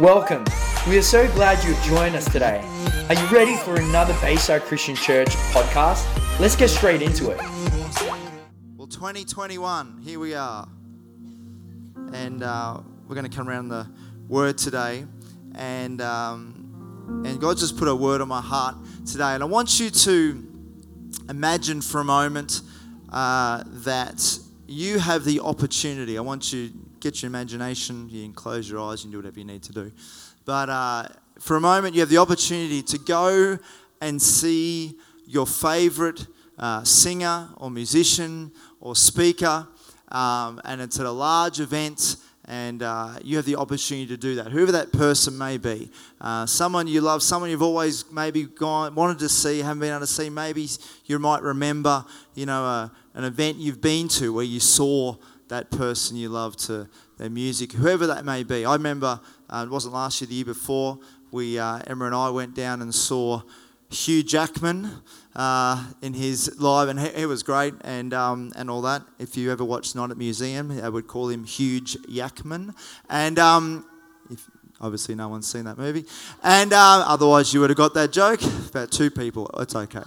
Welcome. We are so glad you've joined us today. Are you ready for another Bayside Christian Church podcast? Let's get straight into it. Well, 2021, here we are. And uh, we're going to come around the word today. And, um, and God just put a word on my heart today. And I want you to imagine for a moment uh, that you have the opportunity. I want you get your imagination, you can close your eyes, you can do whatever you need to do. But uh, for a moment, you have the opportunity to go and see your favorite uh, singer or musician or speaker, um, and it's at a large event and uh, you have the opportunity to do that. Whoever that person may be, uh, someone you love, someone you've always maybe gone wanted to see, haven't been able to see. Maybe you might remember, you know, uh, an event you've been to where you saw that person you love to their music, whoever that may be. I remember uh, it wasn't last year, the year before. We uh, Emma and I went down and saw Hugh Jackman uh, in his live, and he, he was great, and um, and all that. If you ever watched Night at Museum, I would call him Huge Jackman, and um, if, obviously no one's seen that movie, and uh, otherwise you would have got that joke. About two people, it's okay.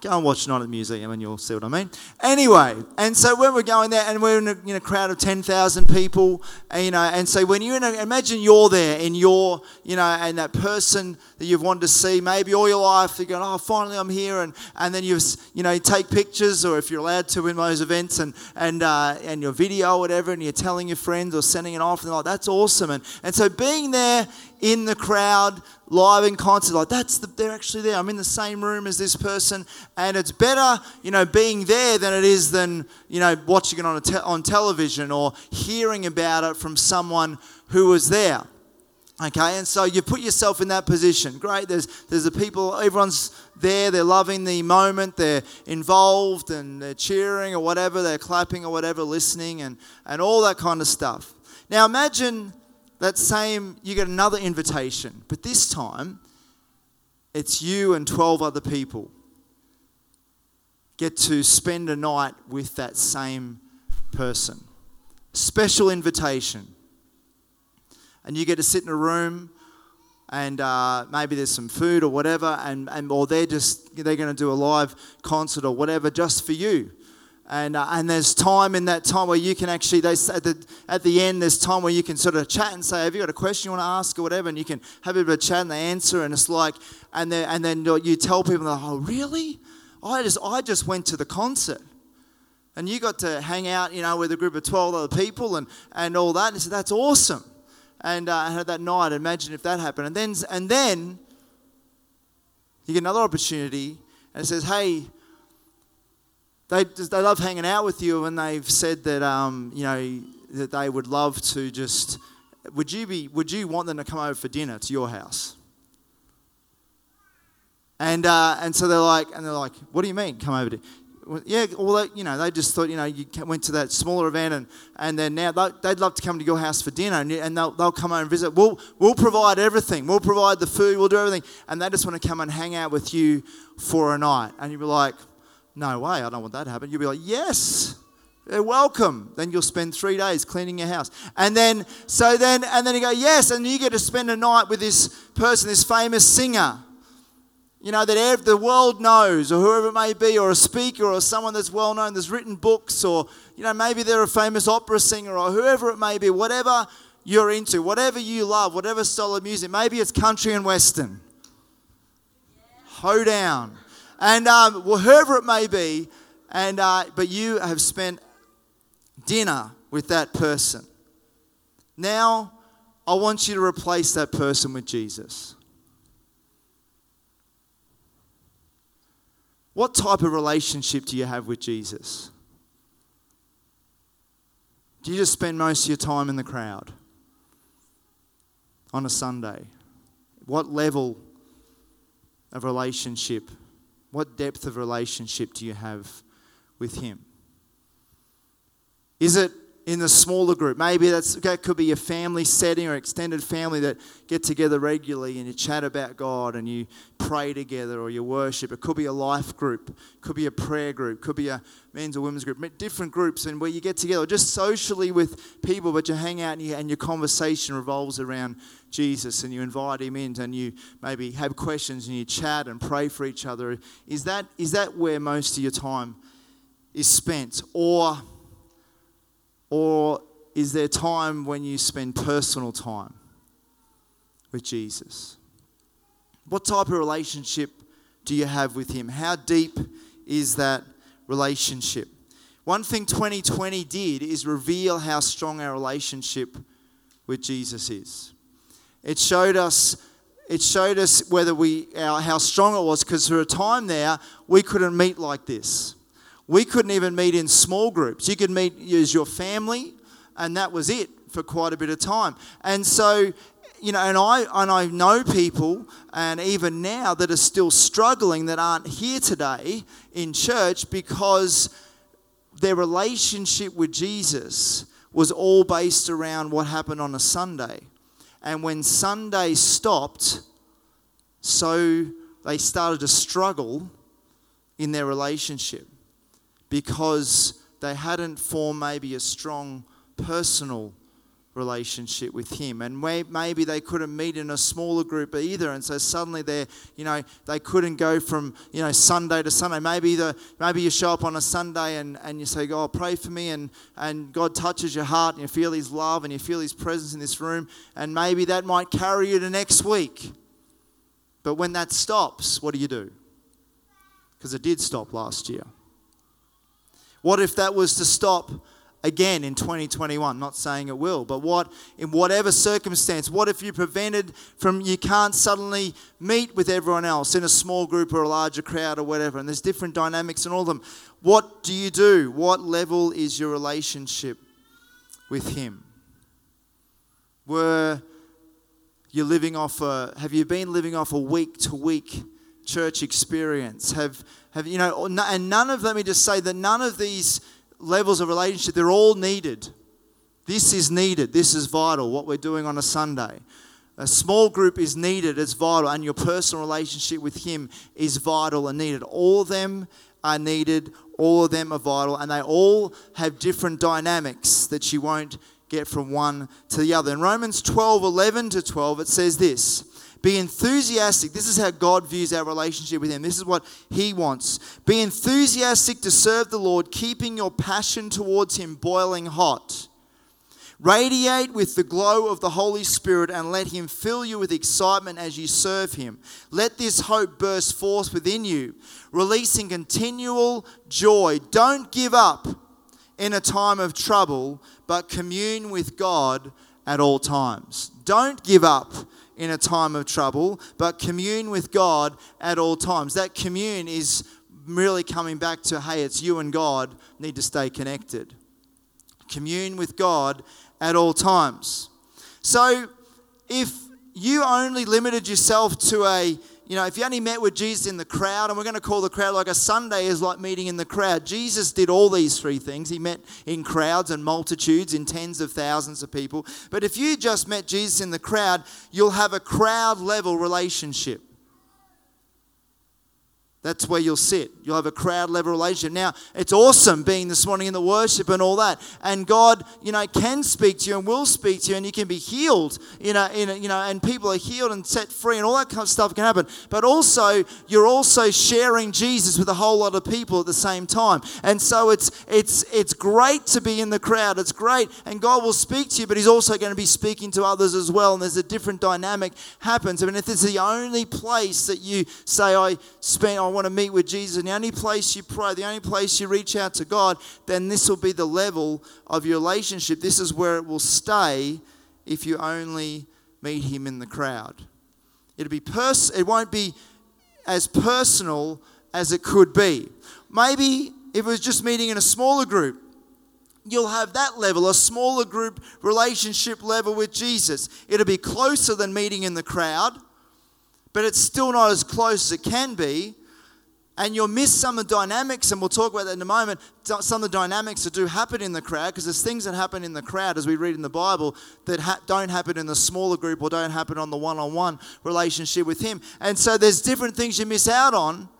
Go and watch Night at the Museum and you'll see what I mean. Anyway, and so when we're going there and we're in a, crowd of 10,000 people, and, you know, and so when you're in a, imagine you're there in your, you know, and that person that you've wanted to see maybe all your life, you're going, oh, finally I'm here. And, and then you you know, you take pictures or if you're allowed to in those events and, and, uh, and your video or whatever, and you're telling your friends or sending it off and like, that's awesome. And, and so being there in the crowd, live in concert, like that's the, they're actually there. I'm in the same room as this person, and it's better, you know, being there than it is than you know watching it on te- on television or hearing about it from someone who was there. Okay, and so you put yourself in that position. Great, there's there's the people, everyone's there, they're loving the moment, they're involved and they're cheering or whatever, they're clapping or whatever, listening and, and all that kind of stuff. Now imagine that same, you get another invitation, but this time it's you and 12 other people get to spend a night with that same person. Special invitation. And you get to sit in a room and uh, maybe there's some food or whatever, and, and or they're just they're going to do a live concert or whatever just for you. And, uh, and there's time in that time where you can actually, they at the, at the end, there's time where you can sort of chat and say, Have you got a question you want to ask or whatever? And you can have a bit of a chat and they answer. And it's like, and then, and then you tell people, Oh, really? I just, I just went to the concert. And you got to hang out, you know, with a group of 12 other people and, and all that. And said, That's awesome. And uh, that night. Imagine if that happened. And then, and then you get another opportunity and it says, Hey, they, they love hanging out with you and they've said that, um, you know, that they would love to just, would you, be, would you want them to come over for dinner to your house? And, uh, and so they're like, and they're like, what do you mean, come over to, yeah, well, they, you know, they just thought, you know, you went to that smaller event and, and then now they'd love to come to your house for dinner and, and they'll, they'll come over and visit. We'll, we'll provide everything. We'll provide the food. We'll do everything. And they just want to come and hang out with you for a night. And you'll be like, no way, I don't want that to happen. You'll be like, yes, welcome. Then you'll spend three days cleaning your house. And then, so then, and then you go, yes, and you get to spend a night with this person, this famous singer, you know, that the world knows, or whoever it may be, or a speaker, or someone that's well known, that's written books, or, you know, maybe they're a famous opera singer, or whoever it may be, whatever you're into, whatever you love, whatever style of music. Maybe it's country and western. Hoedown and um, whoever it may be, and uh, but you have spent dinner with that person. Now, I want you to replace that person with Jesus. What type of relationship do you have with Jesus? Do you just spend most of your time in the crowd on a Sunday? What level of relationship what depth of relationship do you have with Him? Is it in the smaller group. Maybe that's, that could be a family setting or extended family that get together regularly and you chat about God and you pray together or you worship. It could be a life group, could be a prayer group, could be a men's or women's group, different groups and where you get together just socially with people, but you hang out and, you, and your conversation revolves around Jesus and you invite him in and you maybe have questions and you chat and pray for each other. Is that, is that where most of your time is spent? Or or is there time when you spend personal time with Jesus? What type of relationship do you have with Him? How deep is that relationship? One thing 2020 did is reveal how strong our relationship with Jesus is. It showed us it showed us whether we our, how strong it was because for a time there we couldn't meet like this. We couldn't even meet in small groups. You could meet as your family, and that was it for quite a bit of time. And so, you know, and I and I know people, and even now that are still struggling that aren't here today in church because their relationship with Jesus was all based around what happened on a Sunday. And when Sunday stopped, so they started to struggle in their relationship because they hadn't formed maybe a strong personal relationship with him. And maybe they couldn't meet in a smaller group either. And so suddenly they're you know they couldn't go from you know sunday to sunday. Maybe the maybe you show up on a sunday and, and you say god pray for me and and god touches your heart and you feel his love and you feel his presence in this room. And maybe that might carry you to next week. But when that stops what do you do? Because it did stop last year what if that was to stop again in 2021? Not saying it will, but what in whatever circumstance, what if you prevented from you can't suddenly meet with everyone else in a small group or a larger crowd or whatever, and there's different dynamics in all of them. What do you do? What level is your relationship with him? Were you living off a have you been living off a week to week church experience? Have have you know and none of let me just say that none of these levels of relationship they're all needed. This is needed. This is vital what we're doing on a sunday. A small group is needed it's vital and your personal relationship with him is vital and needed. All of them are needed all of them are vital and they all have different dynamics that you won't get from one to the other. In romans 12 11 to 12 it says this be enthusiastic. This is how God views our relationship with Him. This is what He wants. Be enthusiastic to serve the Lord, keeping your passion towards Him boiling hot. Radiate with the glow of the Holy Spirit and let Him fill you with excitement as you serve Him. Let this hope burst forth within you, releasing continual joy. Don't give up in a time of trouble, but commune with God at all times. Don't give up in a time of trouble, but commune with God at all times. That commune is really coming back to hey, it's you and God need to stay connected. Commune with God at all times. So if you only limited yourself to a you know, if you only met with Jesus in the crowd, and we're going to call the crowd like a Sunday is like meeting in the crowd. Jesus did all these three things. He met in crowds and multitudes, in tens of thousands of people. But if you just met Jesus in the crowd, you'll have a crowd level relationship. That's where you'll sit. You'll have a crowd level relationship. Now, it's awesome being this morning in the worship and all that. And God, you know, can speak to you and will speak to you, and you can be healed, you know, in you know, and people are healed and set free, and all that kind of stuff can happen. But also, you're also sharing Jesus with a whole lot of people at the same time. And so it's it's it's great to be in the crowd. It's great, and God will speak to you, but He's also going to be speaking to others as well. And there's a different dynamic happens. I mean, if it's the only place that you say, I spend, I want to meet with Jesus, and the only place you pray, the only place you reach out to God, then this will be the level of your relationship. This is where it will stay if you only meet Him in the crowd. It'll be pers- it won't be as personal as it could be. Maybe if it was just meeting in a smaller group, you'll have that level, a smaller group relationship level with Jesus. It'll be closer than meeting in the crowd, but it's still not as close as it can be And you'll miss some of the dynamics, and we'll talk about that in a moment. Some of the dynamics that do happen in the crowd, because there's things that happen in the crowd, as we read in the Bible, that ha- don't happen in the smaller group or don't happen on the one on one relationship with Him. And so there's different things you miss out on.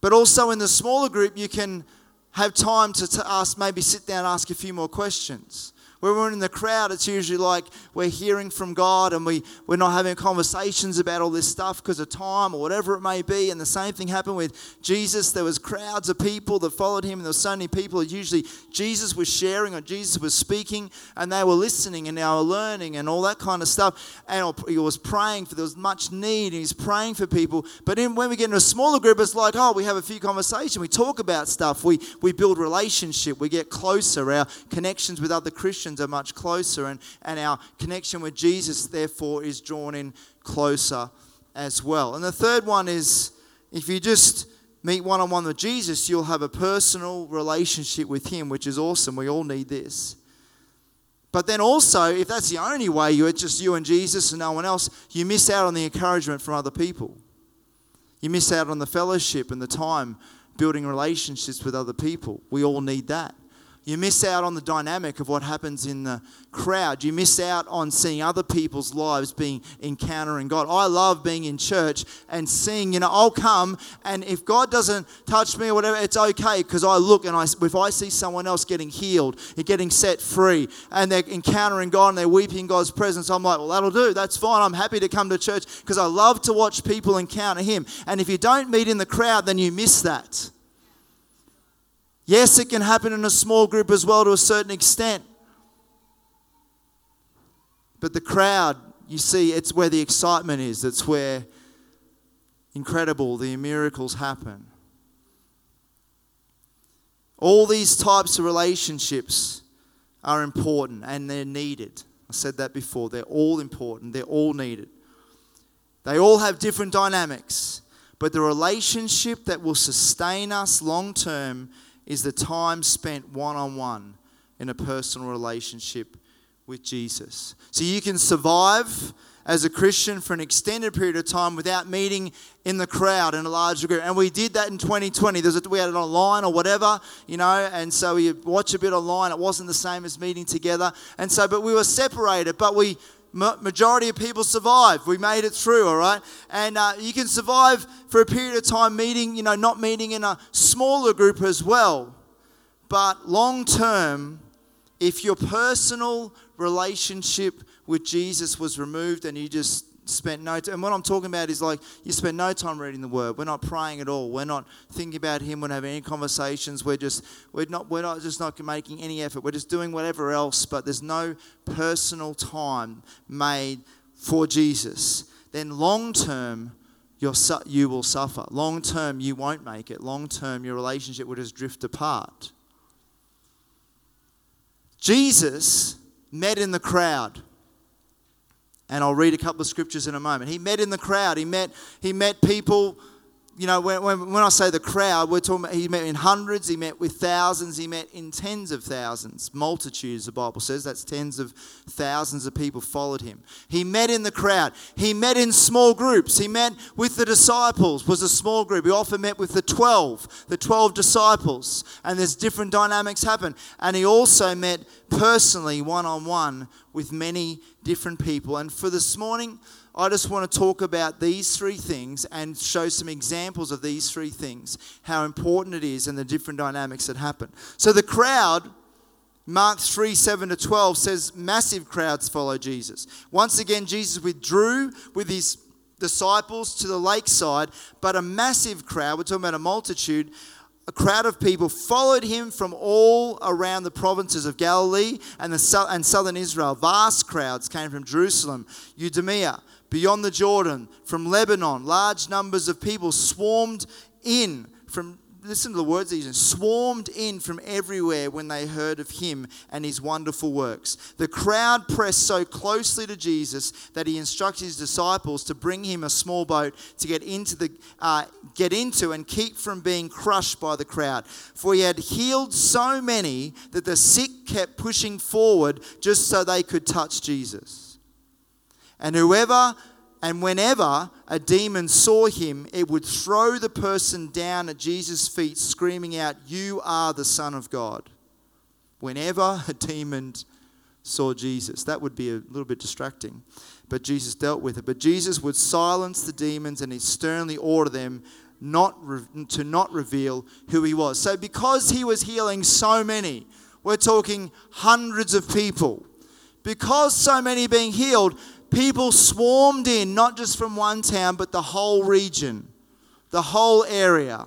But also in the smaller group, you can have time to, to ask, maybe sit down and ask a few more questions. When we're in the crowd, it's usually like we're hearing from God and we, we're not having conversations about all this stuff because of time or whatever it may be. And the same thing happened with Jesus. There was crowds of people that followed him, and there were so many people. Usually Jesus was sharing or Jesus was speaking, and they were listening and they were learning and all that kind of stuff. And he was praying for there was much need, and he's praying for people. But when we get in a smaller group, it's like, oh, we have a few conversations, we talk about stuff, we, we build relationship, we get closer. Our connections with other Christians are much closer, and, and our connection with Jesus, therefore, is drawn in closer as well. And the third one is if you just meet one on one with Jesus, you'll have a personal relationship with Him, which is awesome. We all need this. But then also, if that's the only way you're just you and Jesus and no one else, you miss out on the encouragement from other people. You miss out on the fellowship and the time building relationships with other people. We all need that. You miss out on the dynamic of what happens in the crowd. You miss out on seeing other people's lives being encountering God. I love being in church and seeing, you know, I'll come and if God doesn't touch me or whatever, it's okay because I look and I, if I see someone else getting healed and getting set free and they're encountering God and they're weeping in God's presence, I'm like, well, that'll do. That's fine. I'm happy to come to church because I love to watch people encounter Him. And if you don't meet in the crowd, then you miss that. Yes, it can happen in a small group as well to a certain extent. But the crowd, you see, it's where the excitement is. It's where incredible, the miracles happen. All these types of relationships are important and they're needed. I said that before. They're all important, they're all needed. They all have different dynamics, but the relationship that will sustain us long term is the time spent one on one in a personal relationship with Jesus. So you can survive as a Christian for an extended period of time without meeting in the crowd in a larger group. And we did that in 2020. There's a, we had it online or whatever, you know, and so we watch a bit online. It wasn't the same as meeting together. And so, but we were separated, but we majority of people survive. We made it through, all right? And uh, you can survive for a period of time meeting, you know, not meeting in a smaller group as well. But long term, if your personal relationship with Jesus was removed and you just spent no time. And what I'm talking about is like you spend no time reading the Word. We're not praying at all. We're not thinking about Him. We're not having any conversations. We're just we're not we're not just not making any effort. We're just doing whatever else. But there's no personal time made for Jesus. Then long term. you you will suffer. Long term, you won't make it. Long term, your relationship will just drift apart. Jesus met in the crowd and I'll read a couple of scriptures in a moment. He met in the crowd. He met, he met people, you know, when, when, when I say the crowd, we're talking about he met in hundreds, he met with thousands, he met in tens of thousands. Multitudes, the Bible says. That's tens of thousands of people followed him. He met in the crowd. He met in small groups. He met with the disciples, was a small group. He often met with the 12, the 12 disciples. And there's different dynamics happen. And he also met personally, one on one, with many different people. And for this morning, I just want to talk about these three things and show some examples of these three things, how important it is, and the different dynamics that happen. So the crowd. Mark 3 7 to 12 says massive crowds follow Jesus. Once again, Jesus withdrew with his disciples to the lakeside, but a massive crowd, we're talking about a multitude, a crowd of people followed him from all around the provinces of Galilee and, the, and southern Israel. Vast crowds came from Jerusalem, Judea, beyond the Jordan, from Lebanon. Large numbers of people swarmed in from listen to the words he's swarmed in from everywhere when they heard of him and his wonderful works. The crowd pressed so closely to Jesus that he instructed his disciples to bring him a small boat to get into the uh, get into and keep from being crushed by the crowd. For he had healed so many that the sick kept pushing forward just so they could touch Jesus. And whoever And whenever a demon saw him, it would throw the person down at Jesus' feet, screaming out, You are the Son of God. Whenever a demon saw Jesus, that would be a little bit distracting. But Jesus dealt with it. But Jesus would silence the demons and he sternly order them not re- to not reveal who he was. So, because he was healing so many, we're talking hundreds of people. Because so many being healed, people swarmed in, not just from one town, but the whole region, the whole area.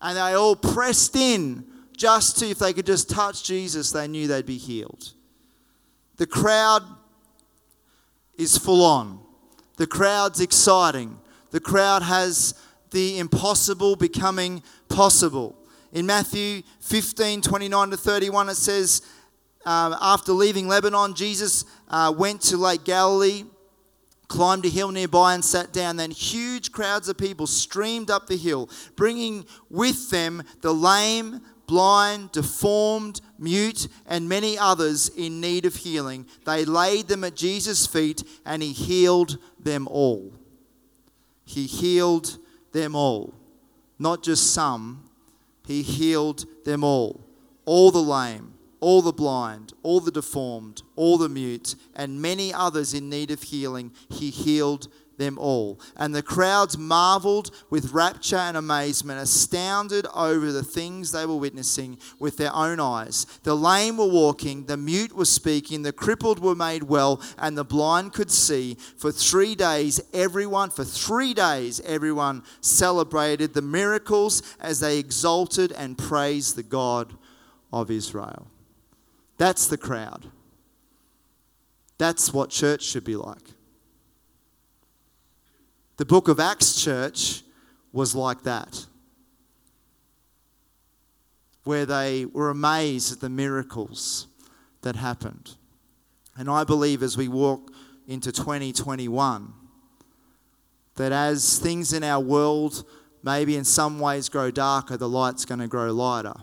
And they all pressed in just to, if they could just touch Jesus, they knew they'd be healed. The crowd is full on. The crowd's exciting. The crowd has the impossible becoming possible. In Matthew 15 29 to 31, it says, uh, After leaving Lebanon, Jesus uh, went to Lake Galilee, climbed a hill nearby, and sat down. Then huge crowds of people streamed up the hill, bringing with them the lame, blind, deformed, mute, and many others in need of healing. They laid them at Jesus' feet, and he healed them all. He healed them all. Not just some, he healed them all. All the lame, all the blind, all the deformed, all the mute, and many others in need of healing, he healed them all. And the crowds marveled with rapture and amazement, astounded over the things they were witnessing with their own eyes. The lame were walking, the mute was speaking, the crippled were made well, and the blind could see. For three days, everyone, for three days, everyone celebrated the miracles as they exalted and praised the God of Israel. That's the crowd. That's what church should be like. The book of Acts church was like that, where they were amazed at the miracles that happened. And I believe as we walk into 2021, that as things in our world maybe in some ways grow darker, the light's going to grow lighter.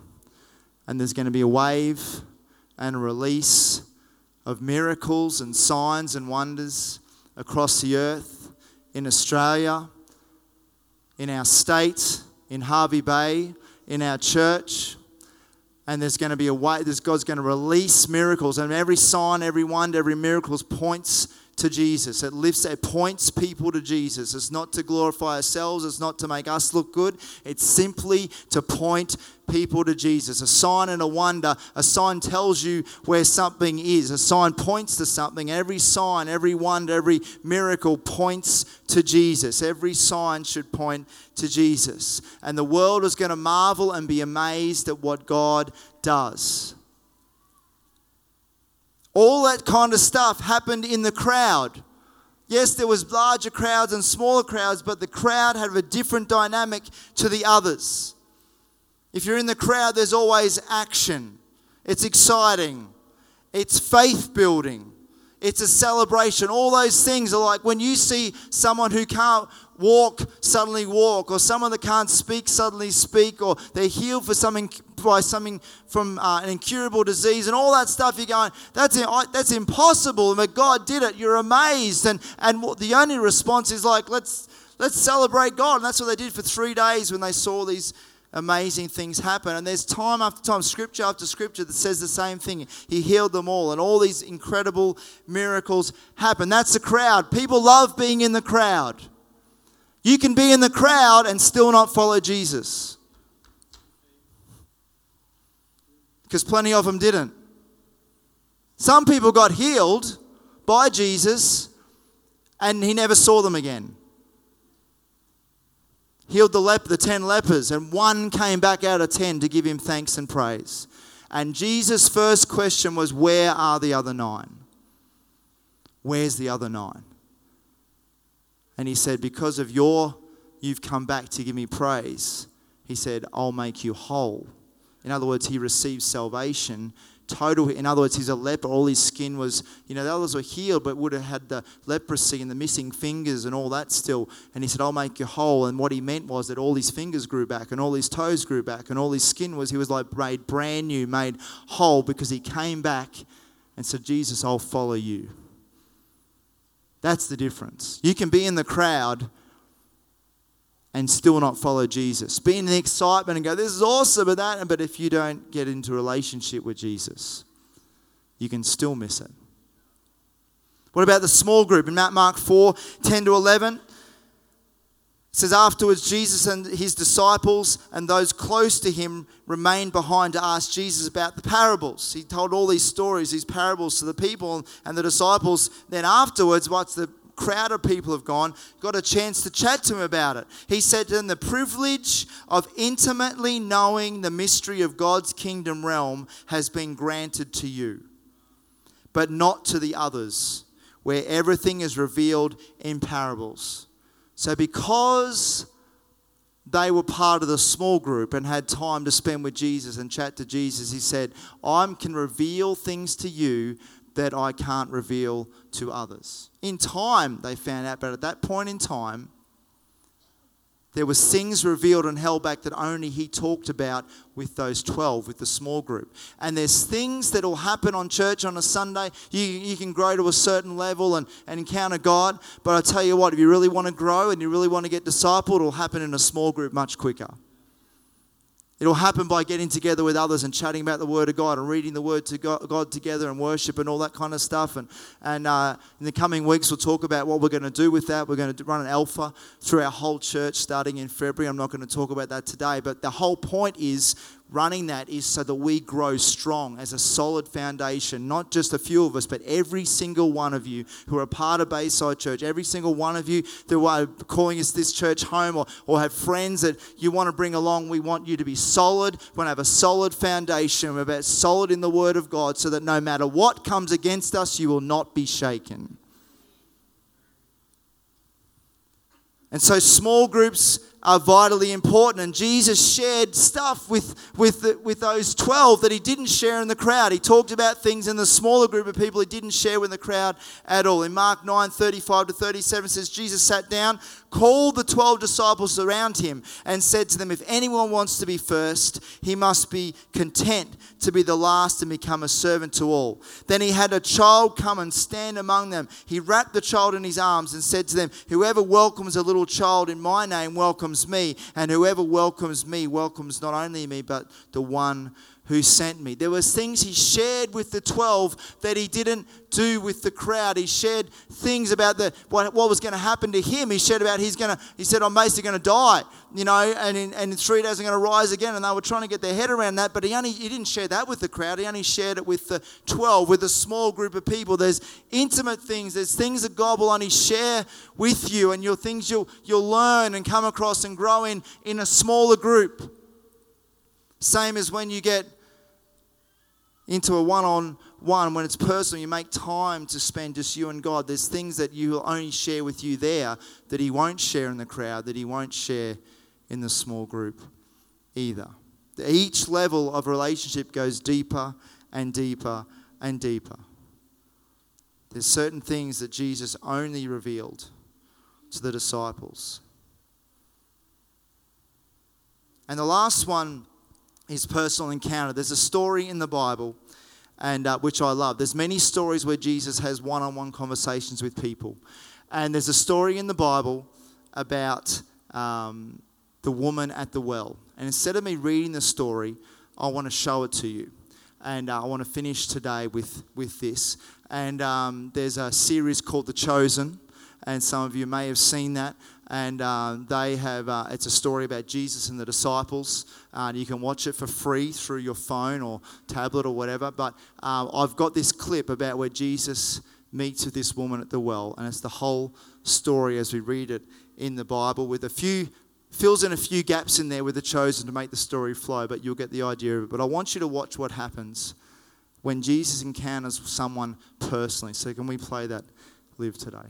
And there's going to be a wave and release of miracles and signs and wonders across the earth in Australia, in our state, in Hervey Bay, in our church. And there's going to be a way, there's God's going to release miracles. And every sign, every wonder, every miracle points to Jesus. It lifts, it points people to Jesus. It's not to glorify ourselves, it's not to make us look good. It's simply to point people to Jesus. A sign and a wonder, a sign tells you where something is. A sign points to something. Every sign, every wonder, every miracle points to Jesus. Every sign should point to Jesus. And the world is going to marvel and be amazed at what God does. All that kind of stuff happened in the crowd. Yes, there was larger crowds and smaller crowds, but the crowd had a different dynamic to the others. If you're in the crowd, there's always action. It's exciting. It's faith building. It's a celebration. All those things are like when you see someone who can't walk suddenly walk, or someone that can't speak suddenly speak, or they're healed for something by something from uh, an incurable disease, and all that stuff. You're going, that's that's impossible, but God did it. You're amazed, and and the only response is like, let's let's celebrate God, and that's what they did for three days when they saw these amazing things happen. And there's time after time, scripture after scripture that says the same thing. He healed them all, and all these incredible miracles happen. That's the crowd. People love being in the crowd. You can be in the crowd and still not follow Jesus. Because plenty of them didn't. Some people got healed by Jesus and he never saw them again. Healed the, lep- the 10 lepers, and one came back out of 10 to give him thanks and praise. And Jesus' first question was, Where are the other nine? Where's the other nine? And he said, Because of your, you've come back to give me praise, he said, I'll make you whole. In other words, he received salvation. Total, in other words, he's a leper. All his skin was, you know, the others were healed, but would have had the leprosy and the missing fingers and all that still. And he said, I'll make you whole. And what he meant was that all his fingers grew back and all his toes grew back and all his skin was, he was like made brand new, made whole because he came back and said, Jesus, I'll follow you. That's the difference. You can be in the crowd and still not follow Jesus. Be in the excitement and go, this is awesome, but that, but if you don't get into relationship with Jesus, you can still miss it. What about the small group in Matt Mark 4 10 to 11? It says, Afterwards, Jesus and his disciples and those close to him remained behind to ask Jesus about the parables. He told all these stories, these parables to the people, and the disciples then afterwards, what's the crowd of people have gone, got a chance to chat to him about it. He said to them, The privilege of intimately knowing the mystery of God's kingdom realm has been granted to you, but not to the others where everything is revealed in parables. So, because they were part of the small group and had time to spend with Jesus and chat to Jesus, he said, I can reveal things to you that I can't reveal to others. In time, they found out, but at that point in time, there was things revealed and held back that only he talked about with those 12, with the small group. And there's things that will happen on church on a Sunday. You, you can grow to a certain level and, and encounter God. But I tell you what, if you really want to grow and you really want to get discipled, it'll happen in a small group much quicker. It'll happen by getting together with others and chatting about the Word of God and reading the Word to God, together and worship and all that kind of stuff. And, and uh, in the coming weeks, we'll talk about what we're going to do with that. We're going to run an alpha through our whole church starting in February. I'm not going to talk about that today, but the whole point is running that is so that we grow strong as a solid foundation, not just a few of us, but every single one of you who are a part of Bayside Church, every single one of you that are calling us this church home or, or have friends that you want to bring along, we want you to be solid. We want to have a solid foundation. We're about solid in the Word of God so that no matter what comes against us, you will not be shaken. And so, small groups are vitally important. And Jesus shared stuff with, with, with those 12 that he didn't share in the crowd. He talked about things in the smaller group of people he didn't share with the crowd at all. In Mark 9 35 to 37 says, Jesus sat down, called the 12 disciples around him, and said to them, If anyone wants to be first, he must be content to be the last and become a servant to all. Then he had a child come and stand among them. He wrapped the child in his arms and said to them, Whoever welcomes a little child in my name welcomes me, and whoever welcomes me welcomes not only me, but the one who sent me. There was things he shared with the 12 that he didn't do with the crowd. He shared things about the what, what was going to happen to him. He shared about he's going to he said oh, I'm basically going to die, you know, and in, and in 3 days I'm going to rise again and they were trying to get their head around that, but he only he didn't share that with the crowd. He only shared it with the 12 with a small group of people. There's intimate things. There's things that God will only share with you and your things you'll you'll learn and come across and grow in in a smaller group. Same as when you get into a one on one, when it's personal, you make time to spend just you and God. There's things that you will only share with you there that He won't share in the crowd, that He won't share in the small group either. Each level of relationship goes deeper and deeper and deeper. There's certain things that Jesus only revealed to the disciples. And the last one his personal encounter. There's a story in the Bible, and uh, which I love. There's many stories where Jesus has one-on-one conversations with people, and there's a story in the Bible about um, the woman at the well. And instead of me reading the story, I want to show it to you, and uh, I want to finish today with with this. And um, there's a series called The Chosen, and some of you may have seen that and uh, they have uh, it's a story about jesus and the disciples. Uh, and you can watch it for free through your phone or tablet or whatever. But uh, i've got this clip about where jesus meets with this woman at the well. And it's the whole story as we read it in the bible with a few fills in a few gaps in there with the chosen to make the story flow but you'll get the idea of it. But i want you to watch what happens when jesus encounters someone personally. So can we play that live today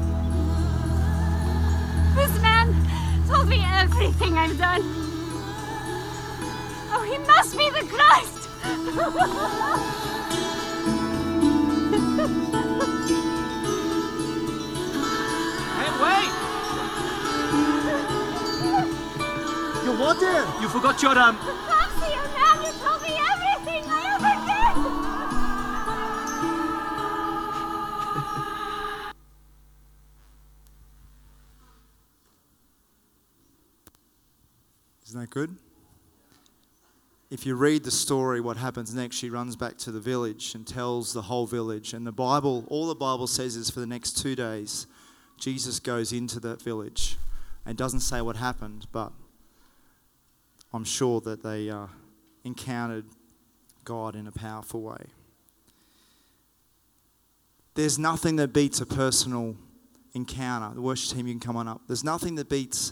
Told me everything I've done. Oh, he must be the Christ! Hey, wait! You what, dear? You forgot your um. Good? If you read the story, what happens next, she runs back to the village and tells the whole village. And the Bible, all the Bible says is for the next two days, Jesus goes into that village and doesn't say what happened, but I'm sure that they uh, encountered God in a powerful way. There's nothing that beats a personal encounter. The worship team, you can come on up. There's nothing that beats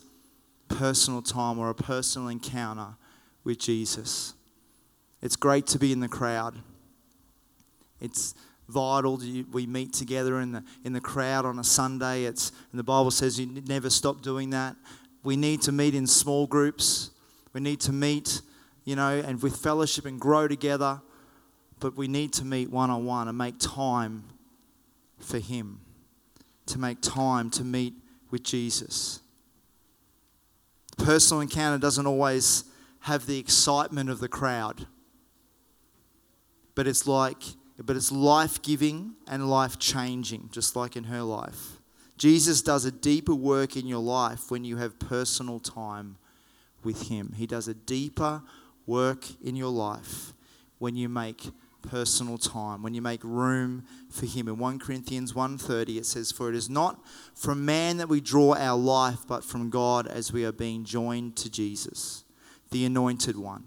personal time or a personal encounter with Jesus. It's great to be in the crowd. It's vital that we meet together in the, in the crowd on a Sunday. It's, and the Bible says you never stop doing that. We need to meet in small groups. We need to meet, you know, and with fellowship and grow together. But we need to meet one on one and make time for Him, to make time to meet with Jesus personal encounter doesn't always have the excitement of the crowd. But it's like but it's life-giving and life-changing just like in her life. Jesus does a deeper work in your life when you have personal time with him. He does a deeper work in your life when you make personal time when you make room for him. In 1 corinthians 1.30 it says for it is not from man that we draw our life but from god as we are being joined to jesus the anointed one.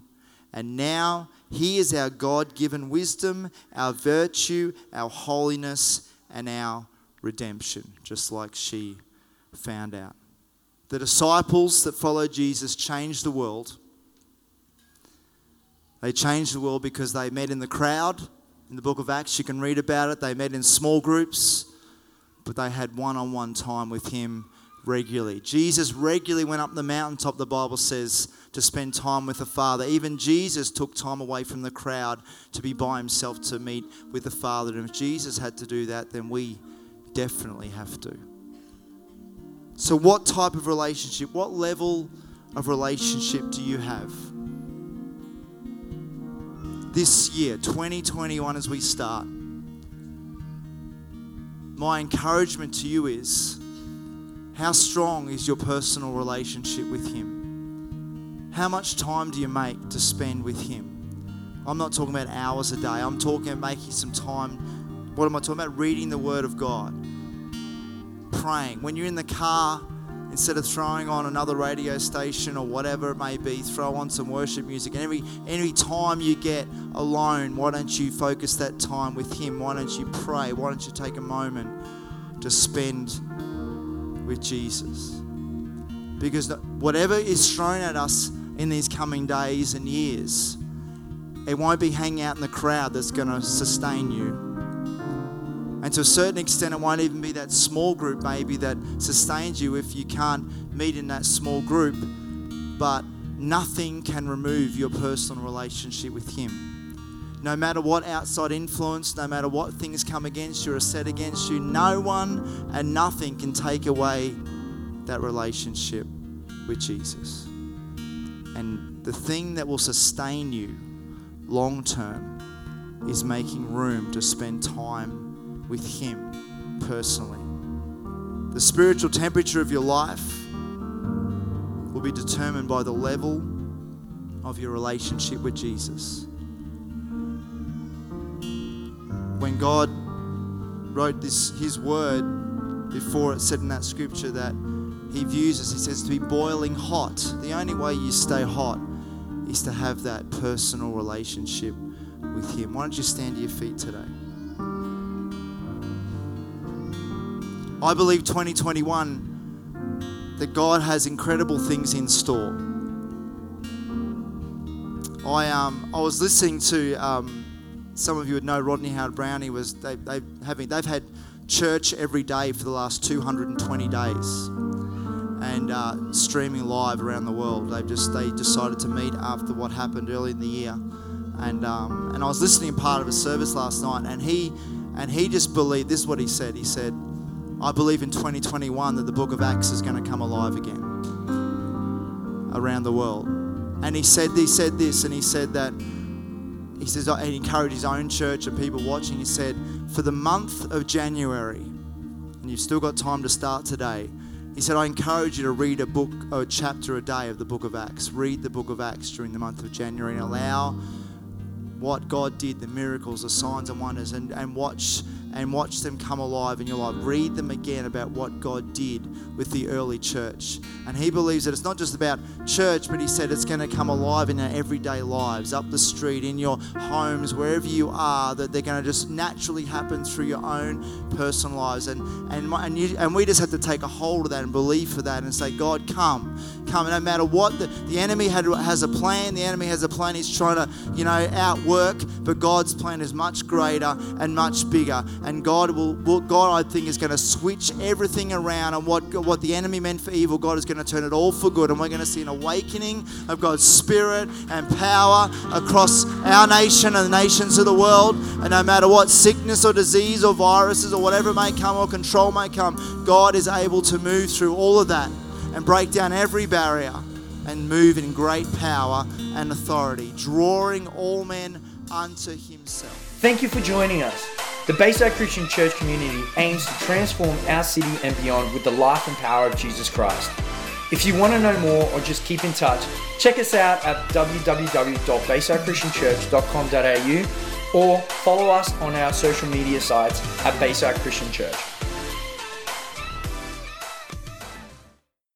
And now he is our god-given wisdom our virtue our holiness and our redemption just like she found out. The disciples that followed jesus changed the world they changed the world because they met in the crowd. In the book of Acts, you can read about it. They met in small groups, but they had one on one time with him regularly. Jesus regularly went up the mountaintop, the Bible says, to spend time with the Father. Even Jesus took time away from the crowd to be by himself to meet with the Father. And if Jesus had to do that, then we definitely have to. So, what type of relationship, what level of relationship do you have? This year, 2021, as we start, my encouragement to you is how strong is your personal relationship with Him? How much time do you make to spend with Him? I'm not talking about hours a day, I'm talking about making some time. What am I talking about? Reading the Word of God, praying. When you're in the car instead of throwing on another radio station or whatever it may be, throw on some worship music. And every every time you get alone, why don't you focus that time with Him? Why don't you pray? Why don't you take a moment to spend with Jesus? Because whatever is thrown at us in these coming days and years, it won't be hanging out in the crowd that's going to sustain you. To a certain extent, it won't even be that small group, maybe, that sustains you if you can't meet in that small group. But nothing can remove your personal relationship with Him. No matter what outside influence, no matter what things come against you or set against you, no one and nothing can take away that relationship with Jesus. And the thing that will sustain you long term is making room to spend time with Him personally. The spiritual temperature of your life will be determined by the level of your relationship with Jesus. When God wrote this His word before it said in that scripture that He views us, He says to be boiling hot. The only way you stay hot is to have that personal relationship with Him. Why don't you stand to your feet today? I believe 2021 that God has incredible things in store. I um I was listening to um, some of you would know Rodney Howard Brownie was they they having they've had church every day for the last 220 days and uh, streaming live around the world. They just they decided to meet after what happened early in the year, and um, and I was listening to part of a service last night, and he and he just believed. This is what he said. He said I believe in 2021 that the book of Acts is going to come alive again around the world. And he said he said this, and he said that he says uh, he encouraged his own church and people watching. He said, for the month of January, and you've still got time to start today. He said, I encourage you to read a book, a chapter a day of the book of Acts. Read the book of Acts during the month of January and allow what God did, the miracles, the signs and wonders, and, and watch and watch them come alive in your life. Read them again about what God did with the early church. And he believes that it's not just about church, but he said it's going to come alive in our everyday lives, up the street, in your homes, wherever you are, that they're going to just naturally happen through your own personal lives. And, and, and, you, and we just have to take a hold of that and believe for that and say, God, come. Come. no matter what, the, the enemy had, has a plan. The enemy has a plan. He's trying to, you know, outwork, but God's plan is much greater and much bigger and God will, God I think is going to switch everything around and what what the enemy meant for evil, God is going to turn it all for good, and we're going to see an awakening of God's spirit and power across our nation and the nations of the world. And no matter what sickness or disease or viruses or whatever may come or control may come, God is able to move through all of that and break down every barrier and move in great power and authority, drawing all men unto Himself. Thank you for joining us. The Bayside Christian Church community aims to transform our city and beyond with the life and power of Jesus Christ. If you want to know more or just keep in touch, check us out at www.baysidechristianchurch.com.au or follow us on our social media sites at Bayside Christian Church.